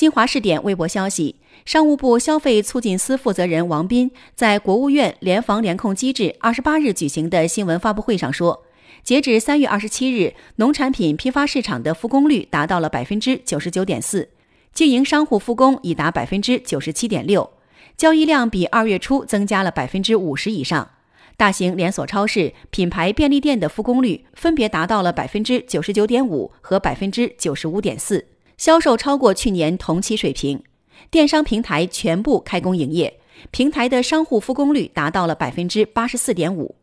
新华视点微博消息，商务部消费促进司负责人王斌在国务院联防联控机制二十八日举行的新闻发布会上说，截至三月二十七日，农产品批发市场的复工率达到了百分之九十九点四，经营商户复工已达百分之九十七点六，交易量比二月初增加了百分之五十以上。大型连锁超市、品牌便利店的复工率分别达到了百分之九十九点五和百分之九十五点四，销售超过去年同期水平。电商平台全部开工营业，平台的商户复工率达到了百分之八十四点五。